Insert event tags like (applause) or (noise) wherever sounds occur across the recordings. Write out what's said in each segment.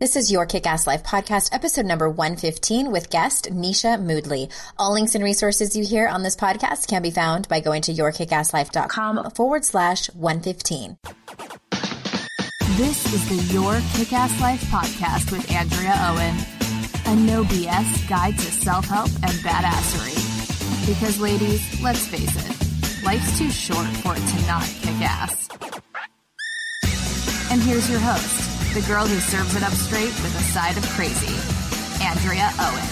This is your Kick Ass Life podcast, episode number 115 with guest Nisha Moodley. All links and resources you hear on this podcast can be found by going to yourkickasslife.com forward slash 115. This is the Your Kick Ass Life podcast with Andrea Owen, a no BS guide to self help and badassery. Because, ladies, let's face it, life's too short for it to not kick ass. And here's your host the girl who serves it up straight with a side of crazy, Andrea Owen.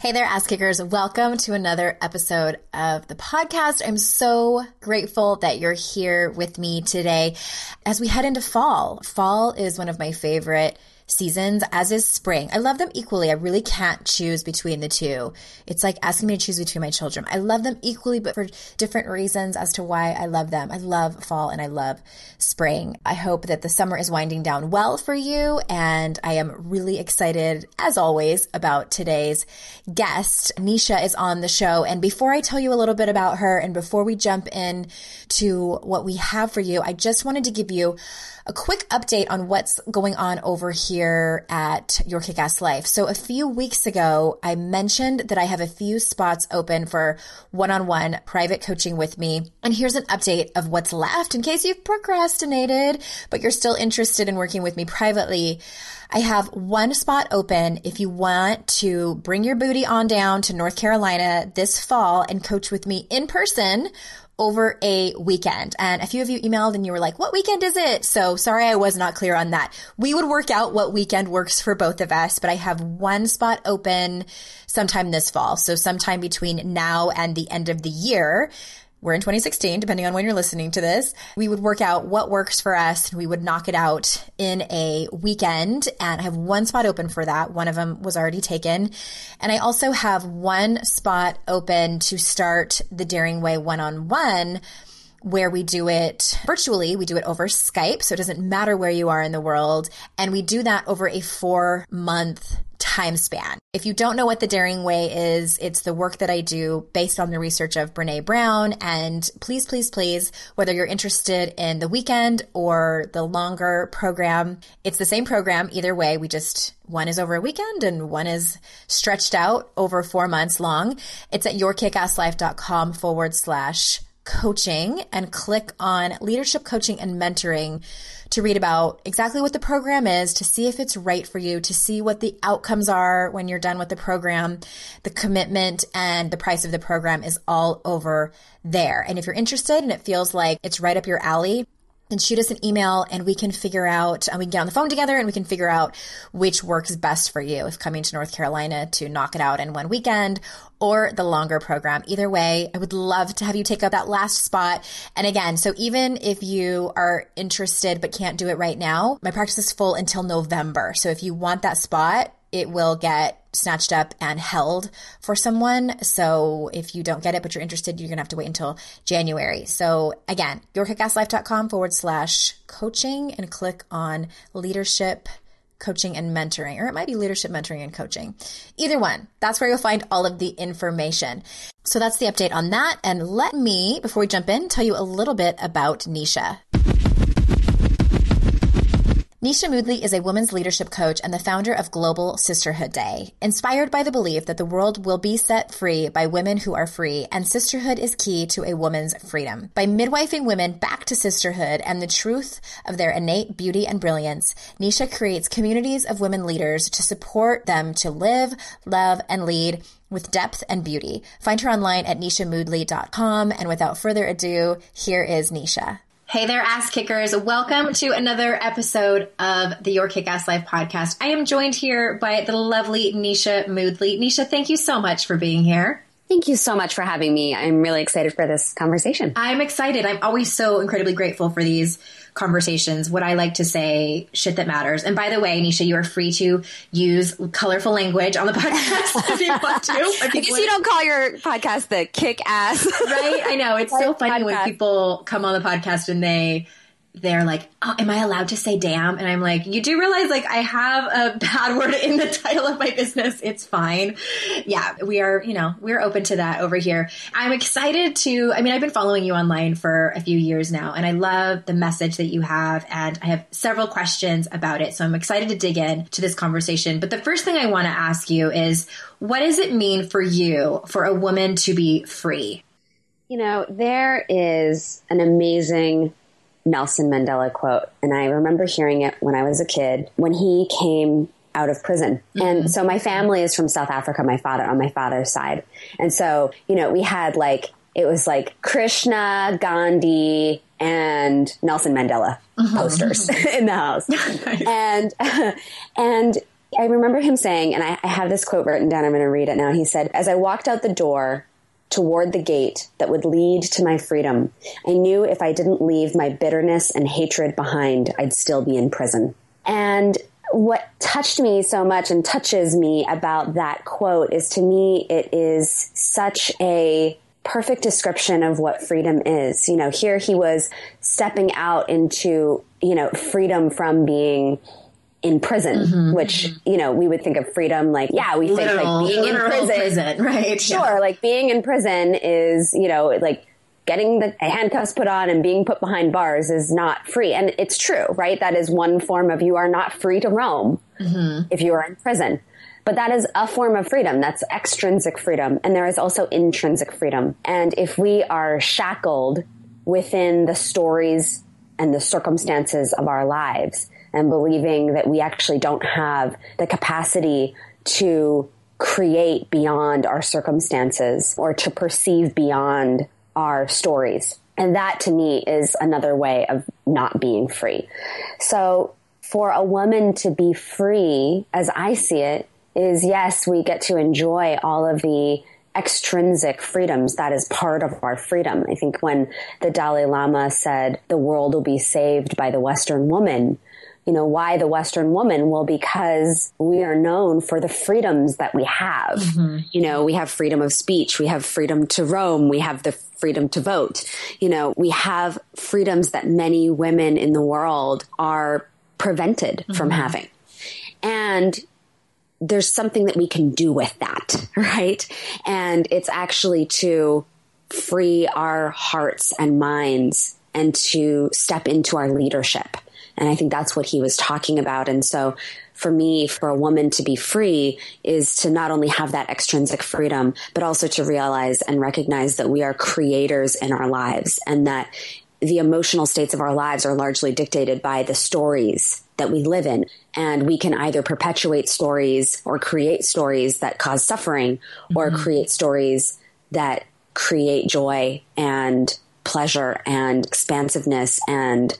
Hey there, ass kickers. Welcome to another episode of the podcast. I'm so grateful that you're here with me today as we head into fall. Fall is one of my favorite seasons, as is spring. I love them equally. I really can't choose between the two. It's like asking me to choose between my children. I love them equally, but for different reasons as to why I love them. I love fall and I love spring. I hope that the summer is winding down well for you. And I am really excited, as always, about today's guest. Nisha is on the show. And before I tell you a little bit about her and before we jump in to what we have for you, I just wanted to give you a quick update on what's going on over here at Your Kick-Ass Life. So a few weeks ago, I mentioned that I have a few spots open for one-on-one private coaching with me. And here's an update of what's left in case you've procrastinated, but you're still interested in working with me privately. I have one spot open if you want to bring your booty on down to North Carolina this fall and coach with me in person over a weekend. And a few of you emailed and you were like, what weekend is it? So sorry I was not clear on that. We would work out what weekend works for both of us, but I have one spot open sometime this fall. So sometime between now and the end of the year we're in 2016, depending on when you're listening to this, we would work out what works for us. And we would knock it out in a weekend and I have one spot open for that. One of them was already taken. And I also have one spot open to start the Daring Way one on one where we do it virtually. We do it over Skype. So it doesn't matter where you are in the world. And we do that over a four month time span. If you don't know what the Daring Way is, it's the work that I do based on the research of Brene Brown. And please, please, please, whether you're interested in the weekend or the longer program, it's the same program either way. We just, one is over a weekend and one is stretched out over four months long. It's at yourkickasslife.com forward slash coaching and click on leadership coaching and mentoring to read about exactly what the program is, to see if it's right for you, to see what the outcomes are when you're done with the program. The commitment and the price of the program is all over there. And if you're interested and it feels like it's right up your alley, then shoot us an email and we can figure out, and we can get on the phone together and we can figure out which works best for you. If coming to North Carolina to knock it out in one weekend or the longer program. Either way, I would love to have you take up that last spot. And again, so even if you are interested but can't do it right now, my practice is full until November. So if you want that spot, it will get snatched up and held for someone. So if you don't get it, but you're interested, you're going to have to wait until January. So again, yourkickasslife.com forward slash coaching and click on leadership coaching and mentoring, or it might be leadership mentoring and coaching. Either one, that's where you'll find all of the information. So that's the update on that. And let me, before we jump in, tell you a little bit about Nisha. Nisha Moodley is a women's leadership coach and the founder of Global Sisterhood Day, inspired by the belief that the world will be set free by women who are free, and sisterhood is key to a woman's freedom. By midwifing women back to sisterhood and the truth of their innate beauty and brilliance, Nisha creates communities of women leaders to support them to live, love, and lead with depth and beauty. Find her online at nishamoodley.com. And without further ado, here is Nisha. Hey there, ass kickers. Welcome to another episode of the Your Kick Ass Life podcast. I am joined here by the lovely Nisha Moodley. Nisha, thank you so much for being here. Thank you so much for having me. I'm really excited for this conversation. I'm excited. I'm always so incredibly grateful for these conversations. What I like to say, shit that matters. And by the way, Nisha, you are free to use colorful language on the (laughs) podcast if you want to. I guess you don't call your podcast the kick ass. right? I know. It's (laughs) so funny podcast. when people come on the podcast and they they're like, oh, am I allowed to say damn? And I'm like, you do realize like I have a (laughs) bad word in the title of my business. It's fine. Yeah, we are, you know, we're open to that over here. I'm excited to, I mean, I've been following you online for a few years now and I love the message that you have and I have several questions about it. So I'm excited to dig in to this conversation. But the first thing I want to ask you is, what does it mean for you for a woman to be free? You know, there is an amazing Nelson Mandela quote, and I remember hearing it when I was a kid when he came out of prison. Mm-hmm. And so my family is from South Africa, my father on my father's side. And so, you know, we had like, it was like Krishna, Gandhi, and Nelson Mandela mm-hmm. posters (laughs) in the house. (laughs) nice. And, (laughs) and I remember him saying, and I, I have this quote written down, I'm going to read it now. He said, As I walked out the door, toward the gate that would lead to my freedom. I knew if I didn't leave my bitterness and hatred behind, I'd still be in prison. And what touched me so much and touches me about that quote is to me, it is such a perfect description of what freedom is. You know, here he was stepping out into, you know, freedom from being in prison, mm-hmm, which, mm-hmm. you know, we would think of freedom like, yeah, we Literal, think like being in prison, prison right? Sure. Yeah. Like being in prison is, you know, like getting the handcuffs put on and being put behind bars is not free. And it's true, right? That is one form of you are not free to roam mm-hmm. if you are in prison. But that is a form of freedom. That's extrinsic freedom. And there is also intrinsic freedom. And if we are shackled within the stories and the circumstances of our lives, and believing that we actually don't have the capacity to create beyond our circumstances or to perceive beyond our stories. And that to me is another way of not being free. So for a woman to be free, as I see it, is yes, we get to enjoy all of the extrinsic freedoms that is part of our freedom. I think when the Dalai Lama said the world will be saved by the Western woman, you know, why the Western woman? Well, because we are known for the freedoms that we have. Mm-hmm. You know, we have freedom of speech. We have freedom to roam. We have the freedom to vote. You know, we have freedoms that many women in the world are prevented mm-hmm. from having. And there's something that we can do with that, (laughs) right? And it's actually to free our hearts and minds and to step into our leadership and I think that's what he was talking about. And so for me, for a woman to be free is to not only have that extrinsic freedom, but also to realize and recognize that we are creators in our lives and that the emotional states of our lives are largely dictated by the stories that we live in. And we can either perpetuate stories or create stories that cause suffering mm-hmm. or create stories that create joy and pleasure and expansiveness and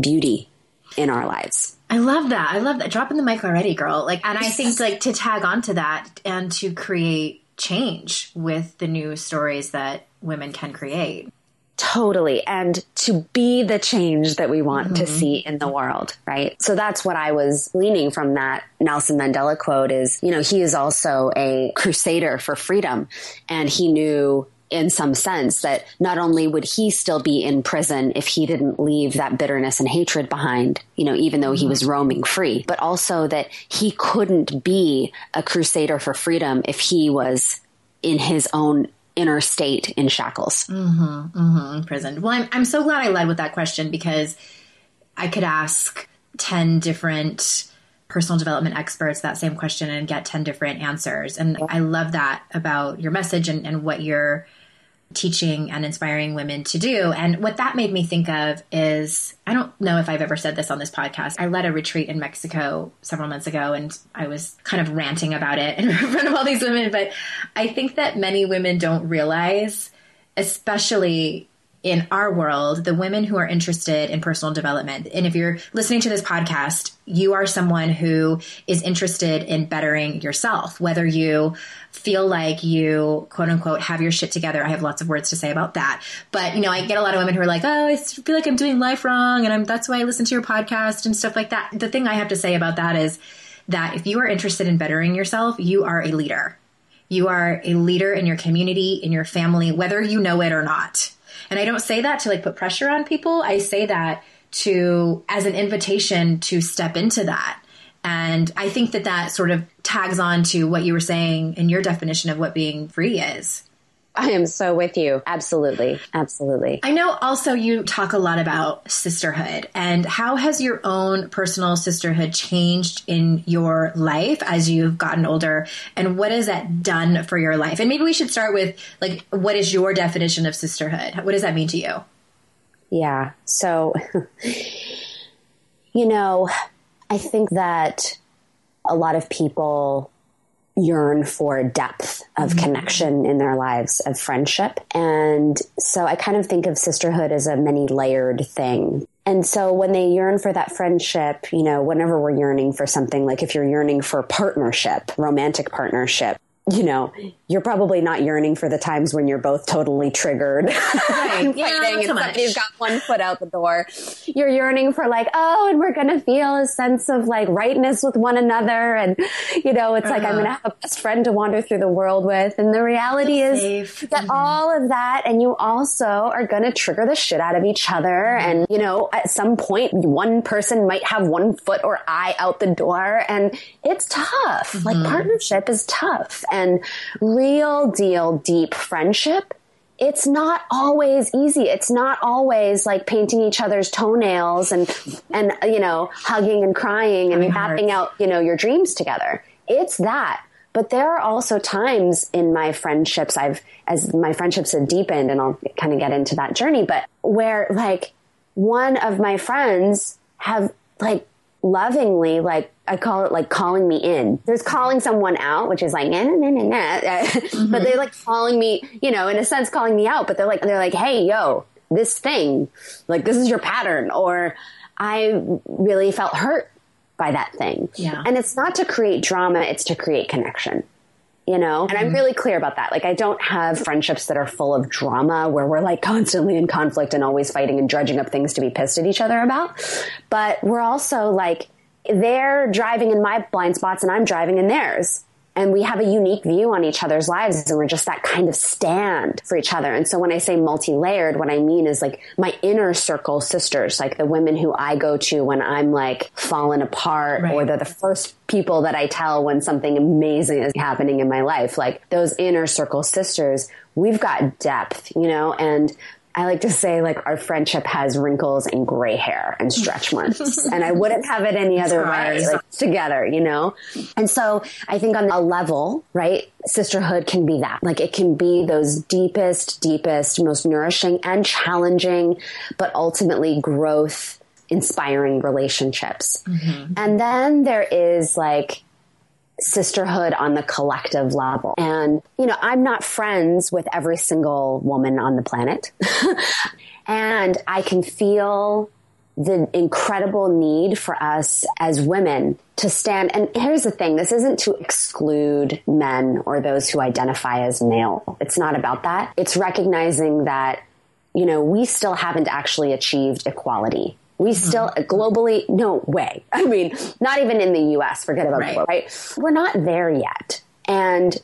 beauty in our lives. I love that. I love that. Dropping the mic already, girl. Like, and I think like to tag onto that and to create change with the new stories that women can create. Totally. And to be the change that we want mm-hmm. to see in the world, right? So that's what I was leaning from that Nelson Mandela quote is, you know, he is also a crusader for freedom and he knew in some sense that not only would he still be in prison if he didn't leave that bitterness and hatred behind, you know, even though he was roaming free, but also that he couldn't be a crusader for freedom if he was in his own inner state in shackles. Mm-hmm, mm-hmm, imprisoned. Well, I'm, I'm so glad I led with that question because I could ask 10 different personal development experts that same question and get 10 different answers. And I love that about your message and, and what you're teaching and inspiring women to do. And what that made me think of is I don't know if I've ever said this on this podcast. I led a retreat in Mexico several months ago and I was kind of ranting about it (laughs) in front of all these women. But I think that many women don't realize, especially in our world, the women who are interested in personal development, and if you're listening to this podcast, you are someone who is interested in bettering yourself, whether you feel like you quote unquote have your shit together. I have lots of words to say about that. But, you know, I get a lot of women who are like, oh, I feel like I'm doing life wrong. And I'm, that's why I listen to your podcast and stuff like that. The thing I have to say about that is that if you are interested in bettering yourself, you are a leader. You are a leader in your community, in your family, whether you know it or not and I don't say that to like put pressure on people. I say that to as an invitation to step into that. And I think that that sort of tags on to what you were saying in your definition of what being free is. I am so with you. Absolutely. Absolutely. I know also you talk a lot about sisterhood and how has your own personal sisterhood changed in your life as you've gotten older and what has that done for your life? And maybe we should start with like what is your definition of sisterhood? What does that mean to you? Yeah. So (laughs) you know, I think that a lot of people yearn for depth of mm-hmm. connection in their lives of friendship. And so I kind of think of sisterhood as a many layered thing. And so when they yearn for that friendship, you know, whenever we're yearning for something, like if you're yearning for partnership, romantic partnership, you know, you're probably not yearning for the times when you're both totally triggered right. (laughs) yeah, somebody's got one foot out the door. You're yearning for like, oh, and we're going to feel a sense of like rightness with one another. And, you know, it's uh-huh. like I'm going to have a best friend to wander through the world with. And the reality is safe. that mm-hmm. all of that, and you also are going to trigger the shit out of each other. Mm-hmm. And, you know, at some point, one person might have one foot or eye out the door. And it's tough. Mm-hmm. Like partnership is tough and real deal deep friendship, it's not always easy. It's not always like painting each other's toenails and, and, you know, hugging and crying and mapping out, you know, your dreams together. It's that. But there are also times in my friendships, I've, as my friendships have deepened, and I'll kind of get into that journey, but where like one of my friends have like lovingly like I call it like calling me in. There's calling someone out, which is like nah, nah, nah, nah. (laughs) Mm-hmm. but they're like calling me, you know, in a sense calling me out, but they're like they're like, "Hey, yo, this thing, like this is your pattern." Or I really felt hurt by that thing. Yeah. And it's not to create drama, it's to create connection you know? And I'm mm-hmm. really clear about that. Like, I don't have friendships that are full of drama where we're like (laughs) constantly in conflict and always fighting and dredging up things to be pissed at each other about. But we're also like, they're driving in my blind spots and I'm driving in theirs and we have a unique view on each other's lives and we're just that kind of stand for each other. And so when I say multi-layered, what I mean is like my inner circle sisters, like the women who I go to when I'm like fallen apart right. or they're the first people that I tell when something amazing is happening in my life. Like those inner circle sisters, we've got depth, you know, and I like to say like our friendship has wrinkles and gray hair and stretch marks (laughs) and I wouldn't have it any other way like together, you know? And so I think on a level, right? Sisterhood can be that. Like it can be those deepest, deepest, most nourishing and challenging, but ultimately growth inspiring relationships. Mm-hmm. And then there is like sisterhood on the collective level. And, you know, I'm not friends with every single woman on the planet. (laughs) and I can feel the incredible need for us as women to stand. And here's the thing. This isn't to exclude men or those who identify as male. It's not about that. It's recognizing that, you know, we still haven't actually achieved equality we mm-hmm. still globally, no way. (laughs) I mean, not even in the US, forget about right. right? We're not there yet. And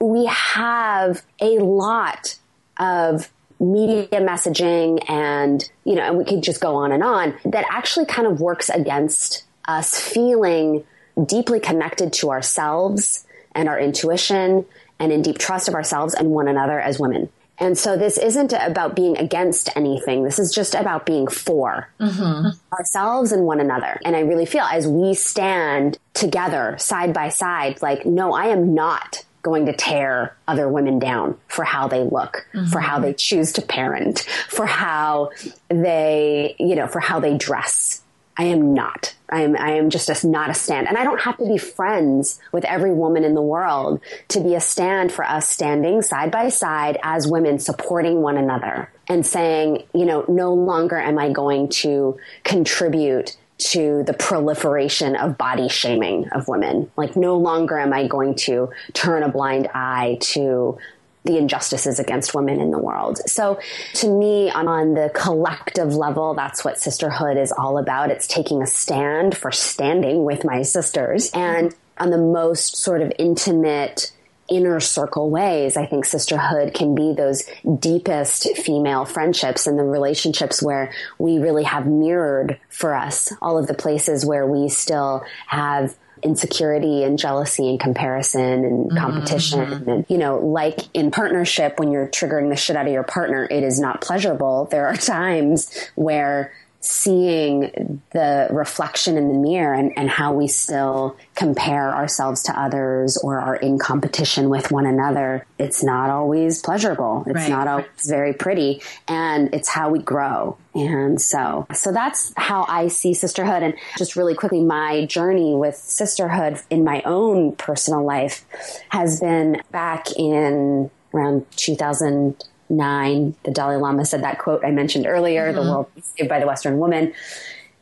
we have a lot of media messaging and, you know, and we could just go on and on that actually kind of works against us feeling deeply connected to ourselves and our intuition and in deep trust of ourselves and one another as women. And so this isn't about being against anything. This is just about being for mm-hmm. ourselves and one another. And I really feel as we stand together side by side, like, no, I am not going to tear other women down for how they look, mm-hmm. for how they choose to parent, for how they, you know, for how they dress. I am not. I am, I am just a, not a stand. And I don't have to be friends with every woman in the world to be a stand for us standing side by side as women supporting one another and saying, you know, no longer am I going to contribute to the proliferation of body shaming of women. Like no longer am I going to turn a blind eye to the injustices against women in the world. So to me, on the collective level, that's what sisterhood is all about. It's taking a stand for standing with my sisters. And on the most sort of intimate, inner circle ways, I think sisterhood can be those deepest female friendships and the relationships where we really have mirrored for us all of the places where we still have insecurity and jealousy and comparison and mm-hmm. competition. Mm-hmm. And, you know, like in partnership, when you're triggering the shit out of your partner, it is not pleasurable. There are (laughs) times where seeing the reflection in the mirror and, and, how we still compare ourselves to others or are in competition with one another, it's not always pleasurable. It's right. not always very pretty. And it's how we grow. And so, so that's how I see sisterhood. And just really quickly, my journey with sisterhood in my own personal life has been back in around 2000 nine, the Dalai Lama said that quote I mentioned earlier, mm-hmm. the world saved by the Western woman.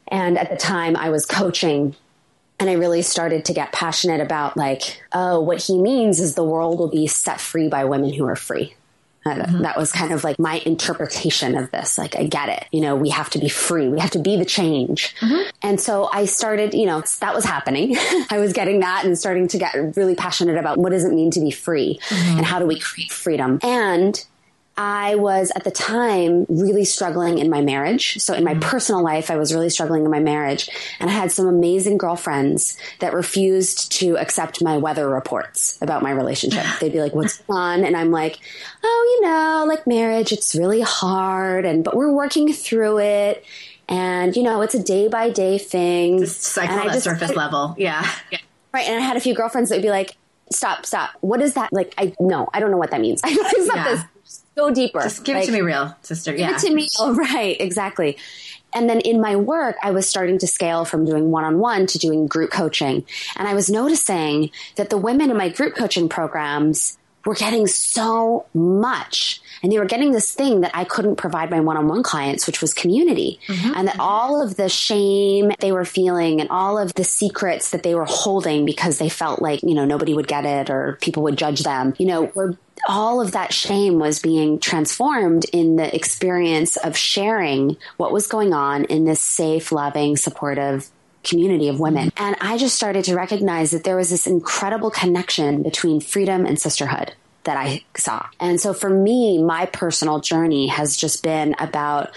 And at the time I was coaching and I really started to get passionate about like, oh, what he means is the world will be set free by women who are free. Mm-hmm. That was kind of like my interpretation of this. Like, I get it. You know, we have to be free. We have to be the change. Mm-hmm. And so I started, you know, that was happening. (laughs) I was getting that and starting to get really passionate about what does it mean to be free mm-hmm. and how do we create freedom. And I was at the time really struggling in my marriage. So in my mm-hmm. personal life, I was really struggling in my marriage and I had some amazing girlfriends that refused to accept my weather reports about my relationship. (laughs) They'd be like, what's on? And I'm like, oh, you know, like marriage, it's really hard and, but we're working through it. And, you know, it's a day by day thing. Just like on a surface level. Yeah. yeah. Right. And I had a few girlfriends that would be like, stop, stop. What is that? Like, I, no, I don't know what that means. (laughs) I don't yeah. this go deeper. Just give like, it to me real, sister. Give yeah. it to me. (laughs) Oh, right. Exactly. And then in my work, I was starting to scale from doing one on one to doing group coaching. And I was noticing that the women in my group coaching programs were getting so much. And they were getting this thing that I couldn't provide my one on one clients, which was community. Mm-hmm. And that all of the shame they were feeling and all of the secrets that they were holding because they felt like, you know, nobody would get it or people would judge them, you know, were all of that shame was being transformed in the experience of sharing what was going on in this safe, loving, supportive community of women. And I just started to recognize that there was this incredible connection between freedom and sisterhood that I saw. And so for me, my personal journey has just been about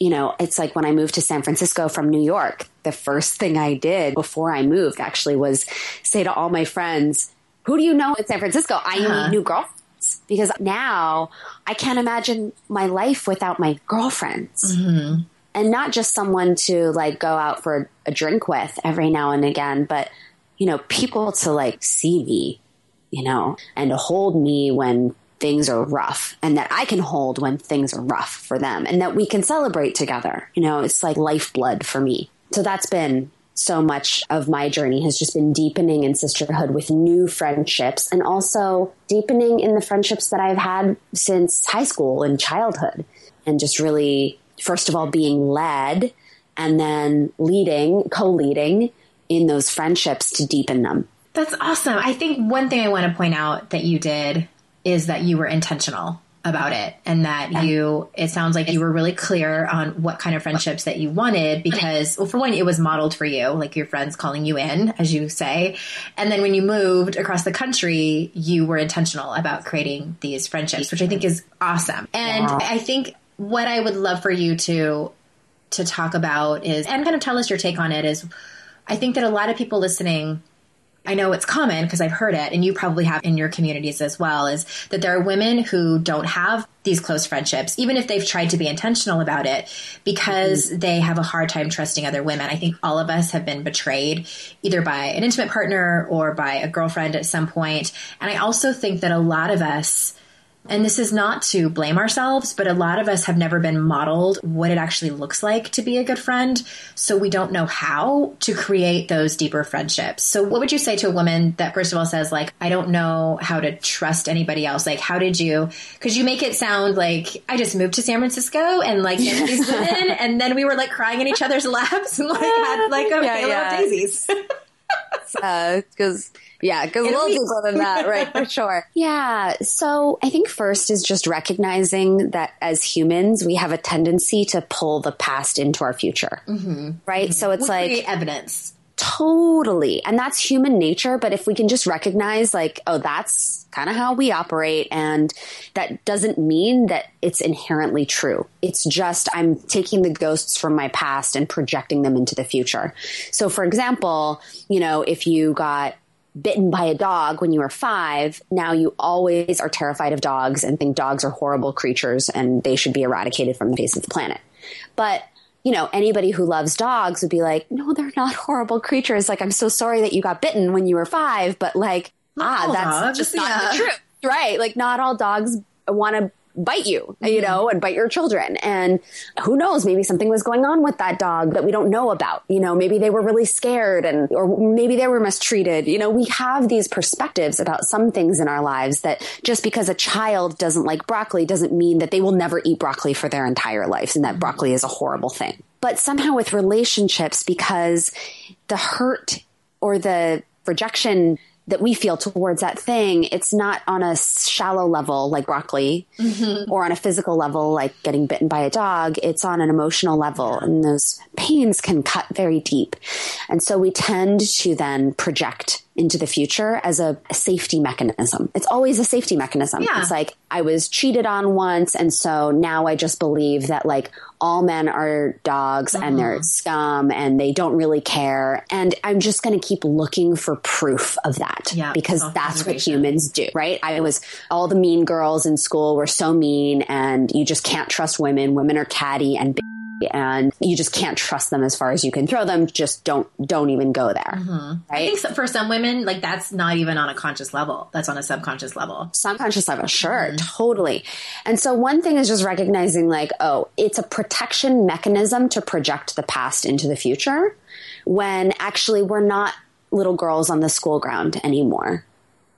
you know, it's like when I moved to San Francisco from New York, the first thing I did before I moved actually was say to all my friends, who do you know in San Francisco? I uh-huh. need new girlfriends because now I can't imagine my life without my girlfriends. Mm-hmm and not just someone to like go out for a drink with every now and again, but you know, people to like see me, you know, and to hold me when things are rough and that I can hold when things are rough for them and that we can celebrate together. You know, it's like lifeblood for me. So that's been so much of my journey has just been deepening in sisterhood with new friendships and also deepening in the friendships that I've had since high school and childhood and just really first of all being led and then leading, co-leading in those friendships to deepen them. That's awesome. I think one thing I want to point out that you did is that you were intentional about it and that yeah. you it sounds like you were really clear on what kind of friendships that you wanted because well for one it was modeled for you like your friends calling you in as you say and then when you moved across the country you were intentional about creating these friendships which i think is awesome and yeah. i think what I would love for you to to talk about is and kind of tell us your take on it is I think that a lot of people listening I know it's common because I've heard it and you probably have in your communities as well is that there are women who don't have these close friendships even if they've tried to be intentional about it because mm-hmm. they have a hard time trusting other women. I think all of us have been betrayed either by an intimate partner or by a girlfriend at some point. And I also think that a lot of us and this is not to blame ourselves, but a lot of us have never been modeled what it actually looks like to be a good friend. So we don't know how to create those deeper friendships. So what would you say to a woman that first of all says like, I don't know how to trust anybody else? Like, how did you, cause you make it sound like I just moved to San Francisco and like these women (laughs) and then we were like crying in each other's (laughs) laps and like had like a yeah, yeah. of daisies. (laughs) (laughs) uh, cause yeah, because we'll do than that, right? For sure. (laughs) Yeah. So I think first is just recognizing that as humans, we have a tendency to pull the past into our future, mm-hmm. right? Mm-hmm. So it's we'll like evidence. Totally. And that's human nature. But if we can just recognize, like, oh, that's kind of how we operate. And that doesn't mean that it's inherently true. It's just I'm taking the ghosts from my past and projecting them into the future. So, for example, you know, if you got bitten by a dog when you were five, now you always are terrified of dogs and think dogs are horrible creatures and they should be eradicated from the face of the planet. But you know, anybody who loves dogs would be like, no, they're not (laughs) horrible creatures. Like, I'm so sorry that you got bitten when you were five, but like, ah, that's just not yeah. the truth. Right. Like, not all dogs want to bite you, mm-hmm. you know, and bite your children. And who knows, maybe something was going on with that dog that we don't know about. You know, maybe they were really scared and, or maybe they were mistreated. You know, we have these perspectives about some things in our lives that just because a child doesn't like broccoli doesn't mean that they will never eat broccoli for their entire lives and that broccoli is a horrible thing. But somehow with relationships, because the hurt or the rejection that we feel towards that thing, it's not on a shallow level like broccoli mm-hmm. or on a physical level like getting bitten by a dog. It's on an emotional level and those pains can cut very deep. And so we tend to then project into the future as a, a safety mechanism. It's always a safety mechanism. Yeah. It's like I was cheated on once and so now I just believe that like all men are dogs mm-hmm. and they're mm-hmm. scum and they don't really care. And I'm just going to keep looking for proof of that yeah, because that's what humans do, right? I was all the mean girls in school were so mean and you just can't trust women. Women are catty and and you just can't trust them as far as you can throw them. Just don't don't even go there. Mm-hmm. Right? I think for some women, like that's not even on a conscious level. That's on a subconscious level. Subconscious level, sure, mm-hmm. totally. And so one thing is just recognizing, like, oh, it's a protection mechanism to project the past into the future, when actually we're not little girls on the school ground anymore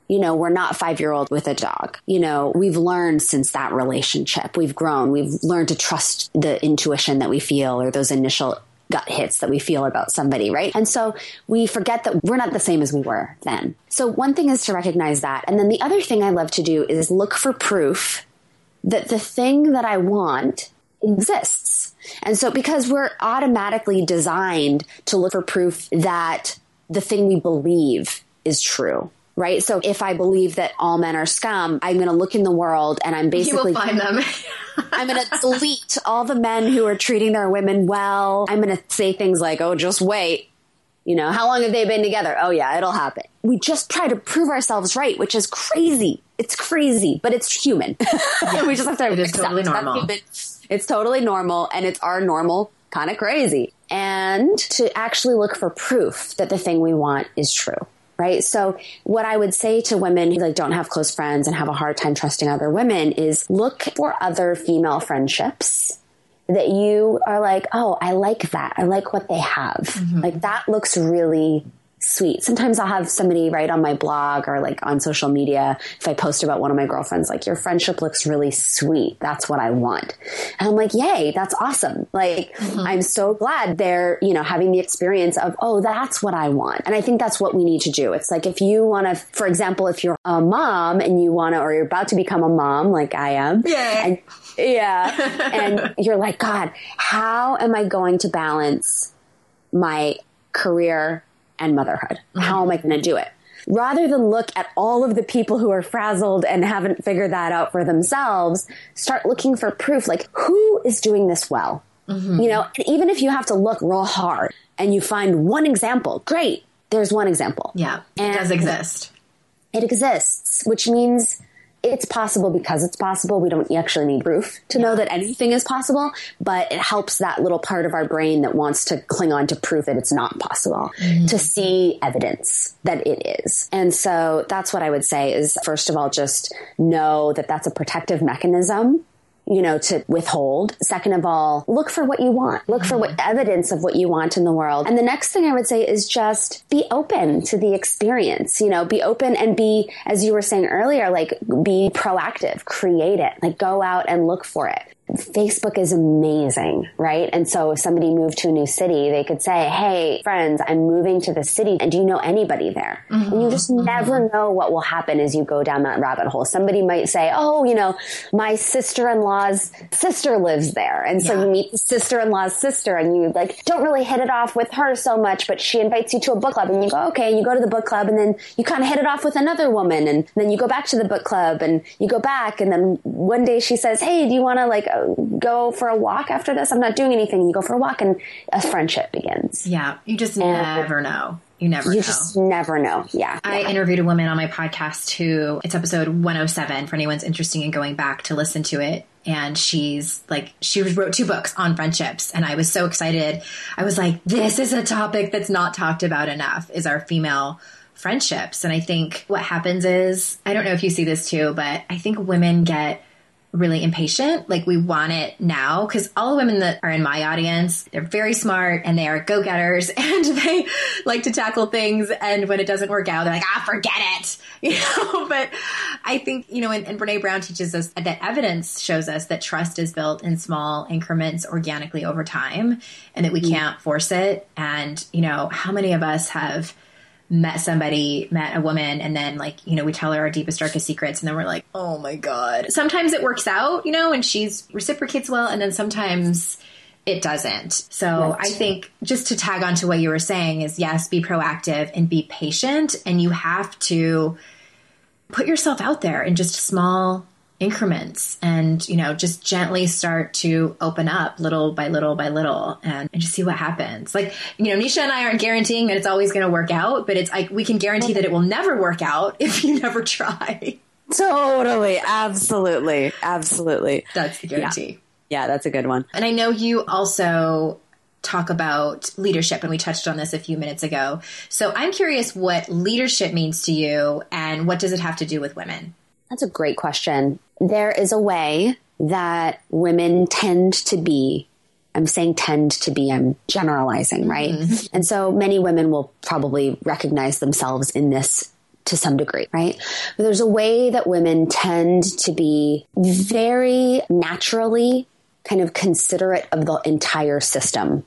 you know, we're not five year old with a dog. You know, we've learned since that relationship. We've grown. We've learned to trust the intuition that we feel or those initial gut hits that we feel about somebody, right? And so we forget that we're not the same as we were then. So one thing is to recognize that. And then the other thing I love to do is look for proof that the thing that I want exists. And so because we're automatically designed to look for proof that the thing we believe is true right? So if I believe that all men are scum, I'm going to look in the world and I'm basically you will find them. (laughs) I'm going to delete all the men who are treating their women well. I'm going to say things like, "Oh, just wait." You know, how long have they been together? Oh yeah, it'll happen. We just try to prove ourselves right, which is crazy. It's crazy, but it's human. (laughs) Yeah, we just have to it is totally normal. It's totally normal and it's our normal kind of crazy. And to actually look for proof that the thing we want is true right? So what I would say to women who like don't have close friends and have a hard time trusting other women is look for other female friendships that you are like, "Oh, I like that. I like what they have." Mm-hmm. Like that looks really sweet. Sometimes I'll have somebody write on my blog or like on social media if I post about one of my girlfriends, like, your friendship looks really sweet. That's what I want. And I'm like, yay, that's awesome. Like, mm-hmm. I'm so glad they're, you know, having the experience of, oh, that's what I want. And I think that's what we need to do. It's like if you want to, for example, if you're a mom and you want to, or you're about to become a mom, like I am. Yeah. And, yeah. (laughs) and you're like, God, how am I going to balance my career and motherhood. Mm-hmm. How am I going to do it? Rather than look at all of the people who are frazzled and haven't figured that out for themselves, start looking for proof like who is doing this well? Mm-hmm. You know, even if you have to look real hard and you find one example, great. There's one example. Yeah. And it does exist. It exists, which means it's possible because it's possible. We don't actually need proof to yeah. know that anything is possible, but it helps that little part of our brain that wants to cling on to proof that it's not possible mm-hmm. to see evidence that it is. And so that's what I would say is first of all, just know that that's a protective mechanism you know, to withhold. Second of all, look for what you want. Look for what mm-hmm. evidence of what you want in the world. And the next thing I would say is just be open to the experience, you know, be open and be, as you were saying earlier, like be proactive, create it, like go out and look for it. Facebook is amazing, right? And so if somebody moved to a new city, they could say, Hey, friends, I'm moving to the city. And do you know anybody there? Mm-hmm, and you just mm-hmm. never know what will happen as you go down that rabbit hole. Somebody might say, Oh, you know, my sister-in-law's sister lives there. And so yeah. you meet the sister-in-law's sister and you like don't really hit it off with her so much, but she invites you to a book club and you go, okay, and you go to the book club and then you kind of hit it off with another woman and then you go back to the book club and you go back and then one day she says, Hey, do you want to like go for a walk after this? I'm not doing anything. You go for a walk and a friendship begins. Yeah. You just and never know. You never you know. just never know. Yeah. I yeah. interviewed a woman on my podcast who it's episode 107 for anyone's interested in going back to listen to it. And she's like, she wrote two books on friendships. And I was so excited. I was like, this is a topic that's not talked about enough is our female friendships. And I think what happens is, I don't know if you see this too, but I think women get really impatient. Like we want it now because all the women that are in my audience, they're very smart and they are go getters (laughs) and they like to tackle things. And when it doesn't work out, they're like, ah, forget it. (laughs) You know, (laughs) but I think, you know, and, and Brene Brown teaches us that evidence shows us that trust is built in small increments organically over time and that we mm-hmm. can't force it. And, you know, how many of us have, met somebody, met a woman, and then like, you know, we tell her our deepest, darkest secrets, and then we're like, oh my God. Sometimes it works out, you know, and she's reciprocates well, and then sometimes it doesn't. So right. I think just to tag on to what you were saying is yes, be proactive and be patient, and you have to put yourself out there in just small increments and you know just gently start to open up little by little by little and, and just see what happens. Like you know nisha and i aren't guaranteeing that it's always going to work out but it's like we can guarantee that it will never work out (laughs) if you never try. Totally. Absolutely. Absolutely. That's the guarantee. Yeah. yeah that's a good one. And i know you also talk about leadership and we touched on this a few minutes ago. So i'm curious what leadership means to you and what does it have to do with women? That's a great question. There is a way that women tend to be. I'm saying tend to be, I'm generalizing, right? Mm-hmm. And so many women will probably recognize themselves in this to some degree, right? But there's a way that women tend to be very naturally kind of considerate of the entire system.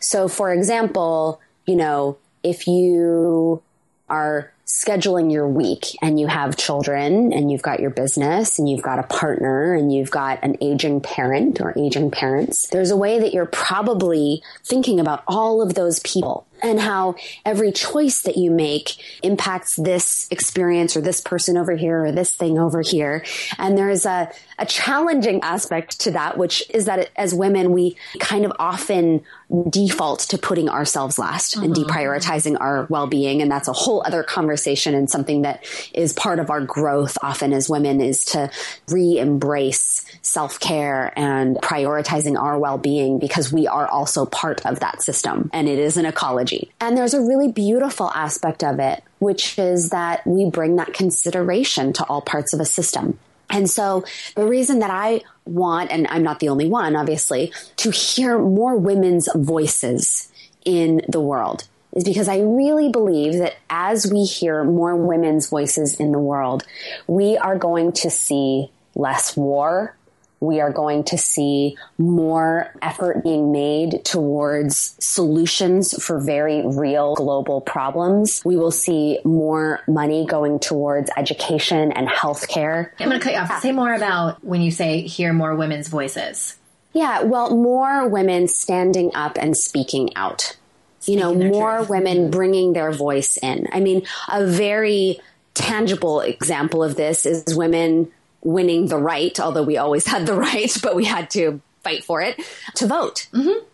So, for example, you know, if you are scheduling your week and you have children and you've got your business and you've got a partner and you've got an aging parent or aging parents, there's a way that you're probably thinking about all of those people and how every choice that you make impacts this experience or this person over here or this thing over here. And there's a, a challenging aspect to that, which is that as women, we kind of often default to putting ourselves last and mm-hmm. deprioritizing our well-being. And that's a whole other conversation and something that is part of our growth often as women is to re-embrace self-care and prioritizing our well-being because we are also part of that system and it is an ecology. And there's a really beautiful aspect of it, which is that we bring that consideration to all parts of a system. And so the reason that I want, and I'm not the only one, obviously, to hear more women's voices in the world is because I really believe that as we hear more women's voices in the world, we are going to see less war, we are going to see more effort being made towards solutions for very real global problems. We will see more money going towards education and healthcare. I'm going to cut you off. Say more about when you say hear more women's voices. Yeah, well, more women standing up and speaking out. You know, more truth. women bringing their voice in. I mean, a very tangible example of this is women winning the right, although we always (laughs) had the right, but we had to fight for it, to vote. Mm-hmm.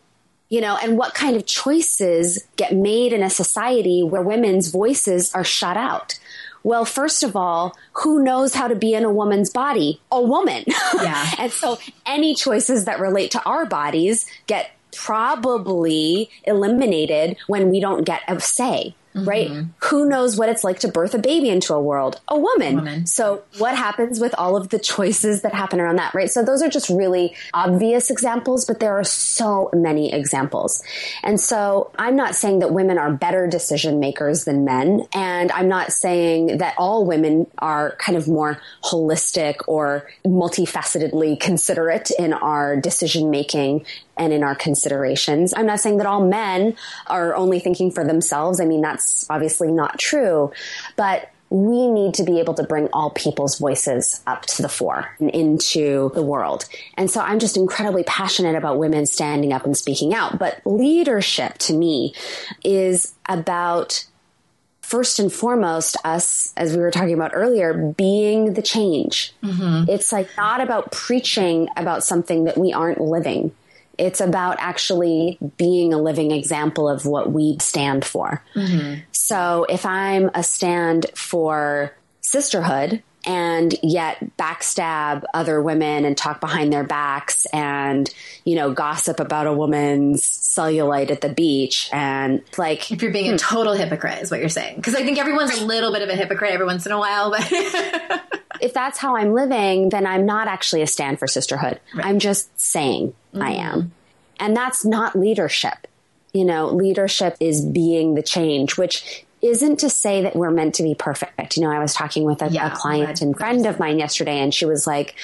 You know, and what kind of choices get made in a society where women's voices are shut out? Well, first of all, who knows how to be in a woman's body? A woman. Yeah. (laughs) and so any choices that relate to our bodies get probably eliminated when we don't get a say. Mm-hmm. right? Who knows what it's like to birth a baby into a world? A woman. woman. So what happens with all of the choices that happen around that, right? So those are just really obvious examples, but there are so many examples. And so I'm not saying that women are better decision makers than men. And I'm not saying that all women are kind of more holistic or multifacetedly considerate in our decision making and in our considerations. I'm not saying that all men are only thinking for themselves. I mean, that's obviously not true, but we need to be able to bring all people's voices up to the fore and into the world. And so I'm just incredibly passionate about women standing up and speaking out. But leadership to me is about first and foremost us as we were talking about earlier being the change mm-hmm. it's like not about preaching about something that we aren't living it's about actually being a living example of what we stand for. Mm-hmm. So if I'm a stand for sisterhood and yet backstab other women and talk behind their backs and, you know, gossip about a woman's cellulite at the beach and like. If you're being a hmm. total hypocrite is what you're saying. Cause I think everyone's a little bit of a hypocrite every once in a while, but. (laughs) if that's how I'm living, then I'm not actually a stand for sisterhood. Right. I'm just saying mm-hmm. I am. And that's not leadership. You know, leadership is being the change, which isn't to say that we're meant to be perfect. You know, I was talking with a, yeah, a client and friend of mine yesterday, and she was like,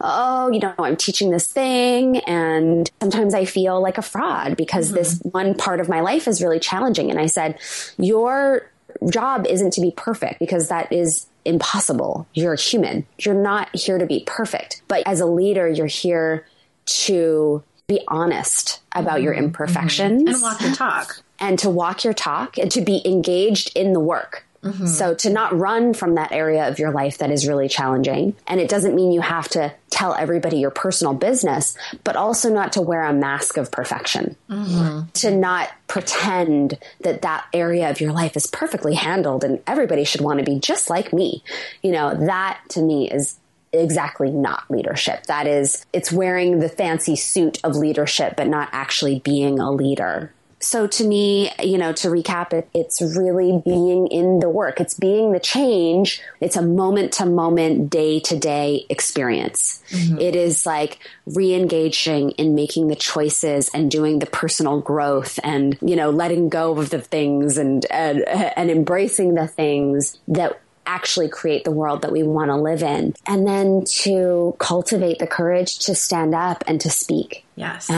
oh, you know, I'm teaching this thing and sometimes I feel like a fraud because mm-hmm. this one part of my life is really challenging. And I said, your job isn't to be perfect because that is impossible. You're a human. You're not here to be perfect. But as a leader, you're here to be honest about mm-hmm. your imperfections and walk your talk and to walk your talk and to be engaged in the work. Mm-hmm. So to not run from that area of your life that is really challenging. And it doesn't mean you have to tell everybody your personal business, but also not to wear a mask of perfection. Mm-hmm. To not pretend that that area of your life is perfectly handled and everybody should want to be just like me. You know, that to me is exactly not leadership. That is, it's wearing the fancy suit of leadership, but not actually being a leader. So to me, you know, to recap it, it's really being in the work. It's being the change. It's a moment to moment, day to day experience. Mm-hmm. It is like re-engaging in making the choices and doing the personal growth and, you know, letting go of the things and, and, and embracing the things that actually create the world that we want to live in. And then to cultivate the courage to stand up and to speak. Yes.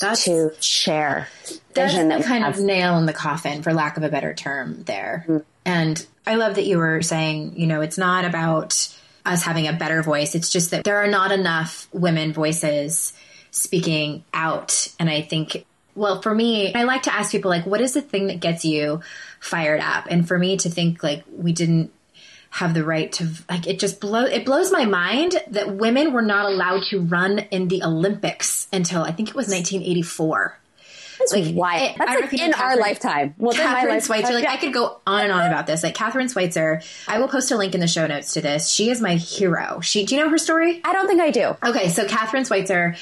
That's, to share that's vision that kind of nail in the coffin, for lack of a better term, there. Mm-hmm. And I love that you were saying, you know, it's not about us having a better voice. It's just that there are not enough women voices speaking out. And I think, well, for me, I like to ask people, like, what is the thing that gets you fired up? And for me to think, like, we didn't have the right to like it just blow it blows my mind that women were not allowed to run in the Olympics until I think it was 1984. That's like why that's like in our lifetime. Well, Kathrine life, Switzer. Like yeah. I could go on and on about this. Like Kathrine Switzer, I will post a link in the show notes to this. She is my hero. She, do you know her story? I don't think I do. Okay, so Kathrine Switzer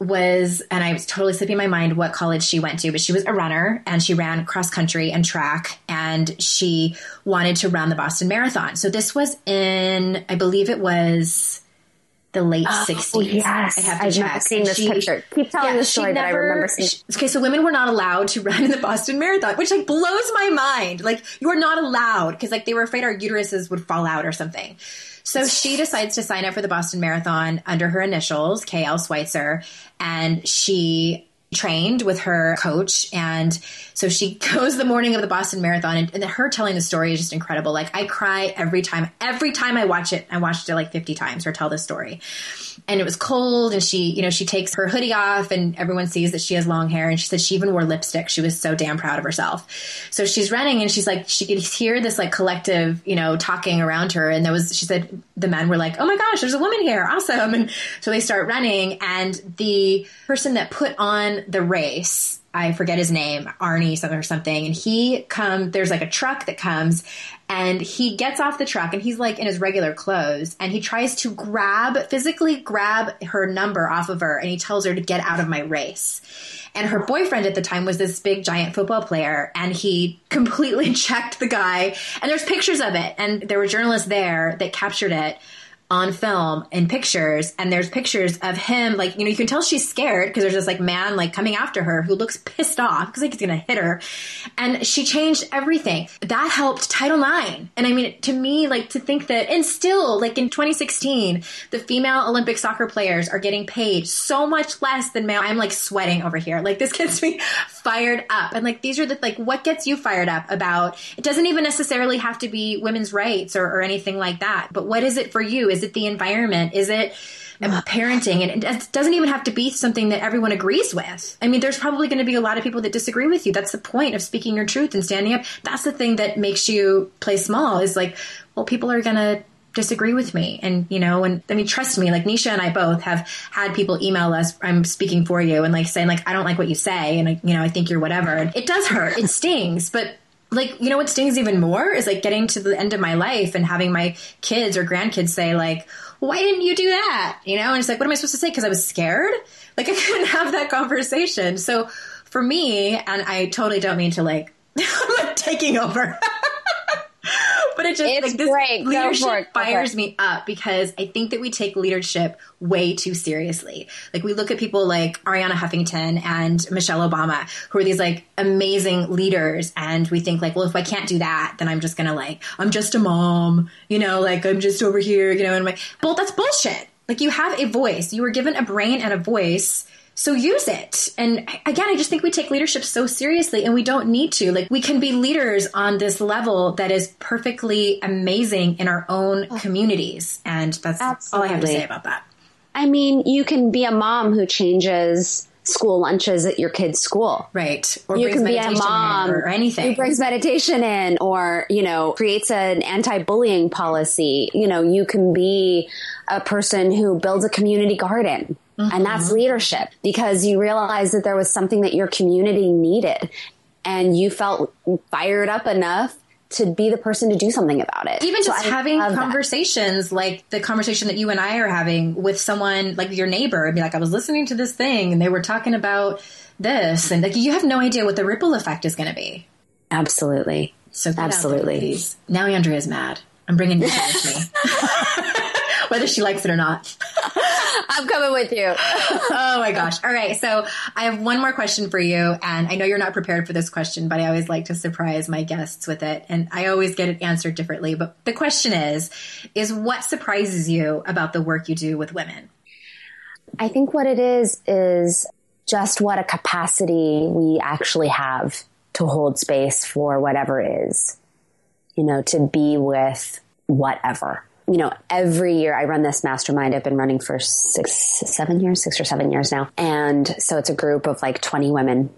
was, and I was totally slipping my mind what college she went to, but she was a runner and she ran cross country and track and she wanted to run the Boston Marathon. So this was in, I believe it was the late oh, 60s. Yes. I have to I've check. never seen this she, picture. Keep telling yeah, the story never, that I remember seeing. She, okay, so women were not allowed to run in the Boston Marathon, which like blows my mind. Like you are not allowed because like they were afraid our uteruses would fall out or something. So she decides to sign up for the Boston Marathon under her initials, KL Switzer, and she trained with her coach and so she (laughs) goes the morning of the Boston Marathon and, and, her telling the story is just incredible. Like I cry every time, every time I watch it. I watched it like 50 times her tell this story and it was cold and she, you know, she takes her hoodie off and everyone sees that she has long hair and she said she even wore lipstick. She was so damn proud of herself. So she's running and she's like, she could hear this like collective, you know, talking around her. And there was, she said, the men were like, oh my gosh, there's a woman here. Awesome. (laughs) And so they start running and the person that put on the race. I forget his name, Arnie something or something. And he come, there's like a truck that comes and he gets off the truck and he's like in his regular clothes and he tries to grab, physically grab her number off of her and he tells her to get out of my race. And her boyfriend at the time was this big giant football player and he completely (laughs) checked the guy. And there's pictures of it and there were journalists there that captured it on film and pictures and there's pictures of him like you know you can tell she's scared because there's this like man like coming after her who looks pissed off because like he's gonna hit her. And she changed everything. That helped title ix and i mean to me like to think that and still like in 2016 the female olympic soccer players are getting paid so much less than male. I'm like sweating over here. Like this (laughs) gets me fired up. And like these are the like what gets you fired up about it doesn't even necessarily have to be women's rights or, or anything like that but what is it for you? Is is it the environment? Is it uh, parenting? And it doesn't even have to be something that everyone agrees with. I mean, there's probably going to be a lot of people that disagree with you. That's the point of speaking your truth and standing up. That's the thing that makes you play small is like, well, people are going to disagree with me and you know and i mean trust me like nisha and i both have had people email us i'm speaking for you and like saying like i don't like what you say and you know i think you're whatever and it does hurt it (laughs) stings but like you know what stings even more is like getting to the end of my life and having my kids or grandkids say like why didn't you do that? You know and it's like what am i supposed to say because i was scared? (laughs) Like i couldn't have that conversation. So for me and i totally don't mean to like (laughs) taking over (laughs) (laughs) but it just it's like this great. leadership fires me up because I think that we take leadership way too seriously. Like we look at people like Arianna Huffington and Michelle Obama, who are these like amazing leaders, and we think like, well, if I can't do that, then I'm just gonna like, I'm just a mom, you know, like I'm just over here, you know, and I'm like, well, that's bullshit. Like you have a voice. You were given a brain and a voice so use it. And again, I just think we take leadership so seriously and we don't need to. Like we can be leaders on this level that is perfectly amazing in our own oh. communities. And that's Absolutely. all I have to say about that. I mean, you can be a mom who changes school lunches at your kid's school. Right. Or you can be a mom or anything. Who brings meditation in or, you know, creates an anti-bullying policy. You know, you can be a person who builds a community garden Mm-hmm. And that's mm-hmm. leadership because you realize that there was something that your community needed and you felt fired up enough to be the person to do something about it. Even just so having conversations that. like the conversation that you and I are having with someone like your neighbor and be like, I was listening to this thing and they were talking about this and like you have no idea what the ripple effect is going to be. Absolutely. So absolutely. There, now Andrea's mad. I'm bringing you (laughs) with me. (laughs) whether she likes it or not. (laughs) I'm coming with you. (laughs) oh my gosh. All right. So I have one more question for you. And I know you're not prepared for this question, but I always like to surprise my guests with it. And I always get it answered differently. But the question is, is what surprises you about the work you do with women? I think what it is, is just what a capacity we actually have to hold space for whatever is, you know, to be with whatever you know, every year I run this mastermind. I've been running for six, seven years, six or seven years now. And so it's a group of like 20 women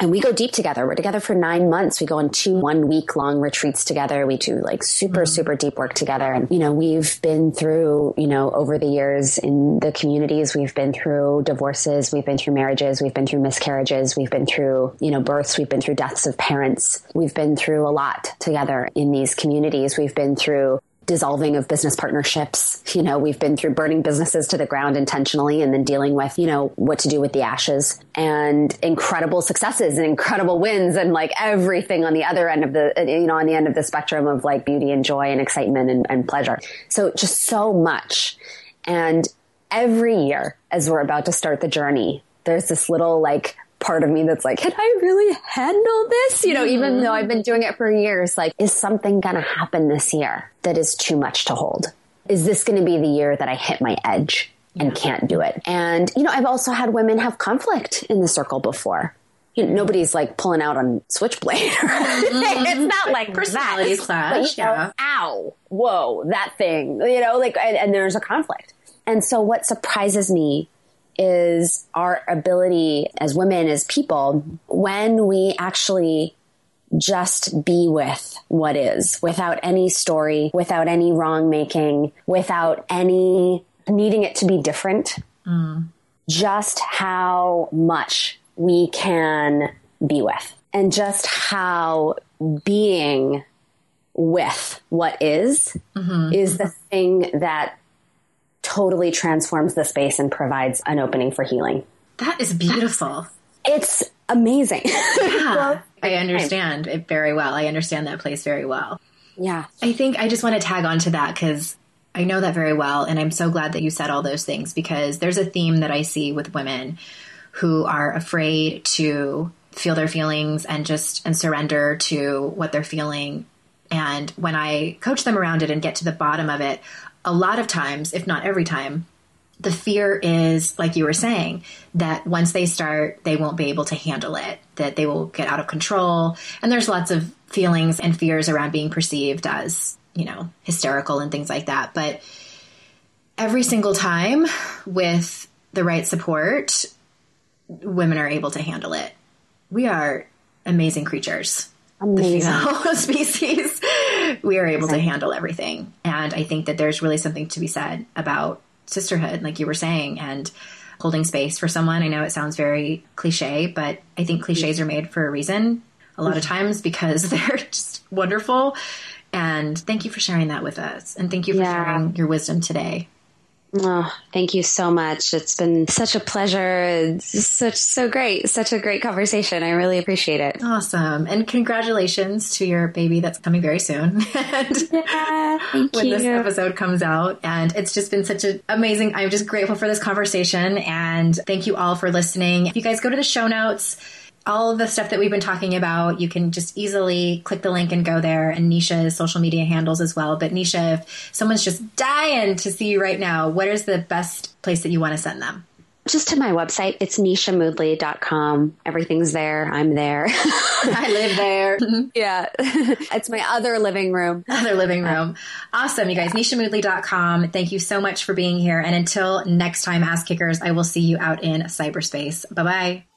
and we go deep together. We're together for nine months. We go on two one week long retreats together. We do like super, mm-hmm. super deep work together. And, you know, we've been through, you know, over the years in the communities, we've been through divorces, we've been through marriages, we've been through miscarriages, we've been through, you know, births, we've been through deaths of parents. We've been through a lot together in these communities. We've been through dissolving of business partnerships. You know, we've been through burning businesses to the ground intentionally and then dealing with, you know, what to do with the ashes and incredible successes and incredible wins and like everything on the other end of the, you know, on the end of the spectrum of like beauty and joy and excitement and, and pleasure. So just so much. And every year as we're about to start the journey, there's this little like part of me that's like, can I really handle this? You know, mm-hmm. even though I've been doing it for years, like, is something going to happen this year that is too much to hold? Is this going to be the year that I hit my edge and can't do it? And, you know, I've also had women have conflict in the circle before. You know, nobody's like pulling out on switchblade (laughs) mm-hmm. It's not like personalities that. clash. But, yeah. Know, ow, whoa, that thing. You know, like, and, and there's a conflict. And so what surprises me is our ability as women, as people, when we actually just be with what is without any story, without any wrong making, without any needing it to be different. Mm. Just how much we can be with and just how being with what is, is the thing that totally transforms the space and provides an opening for healing. That is beautiful. It's amazing. (laughs) Yeah, I understand it very well. I understand that place very well. yeah. I think I just want to tag on to that because I know that very well. And I'm so glad that you said all those things because there's a theme that I see with women who are afraid to feel their feelings and just and surrender to what they're feeling. And when I coach them around it and get to the bottom of it, a lot of times, if not every time, the fear is like you were saying that once they start they won't be able to handle it that they will get out of control. And there's lots of feelings and fears around being perceived as you know hysterical and things like that. But every single time with the right support women are able to handle it. We are amazing creatures. Amazing. (laughs) female (laughs) species, we are able to handle everything. And I think that there's really something to be said about sisterhood, like you were saying, and holding space for someone. I know it sounds very cliche, but I think cliches are made for a reason a lot of mm-hmm. times (laughs) because they're just wonderful. And thank you for sharing that with us. And thank you for Yeah. sharing your wisdom today. Oh, thank you so much. It's been such a pleasure. It's such so great. Such a great conversation. I really appreciate it. Awesome. And congratulations to your baby that's coming very soon. (laughs) and thank when this episode comes out. And it's just been such an amazing, I'm just grateful for this conversation. And thank you all for listening. If you guys go to the show notes, all of the stuff that we've been talking about, you can just easily click the link and go there and Nisha's social media handles as well. But Nisha, if someone's just dying to see you right now, what is the best place that you want to send them? Just to my website. It's nishamoodley.com. Everything's there. I'm there. (laughs) I live there. (laughs) yeah. (laughs) it's my other living room. Other living room. Awesome, you guys. NishaMoodley.com. Thank you so much for being here. And until next time, ass kickers, I will see you out in cyberspace. Bye bye.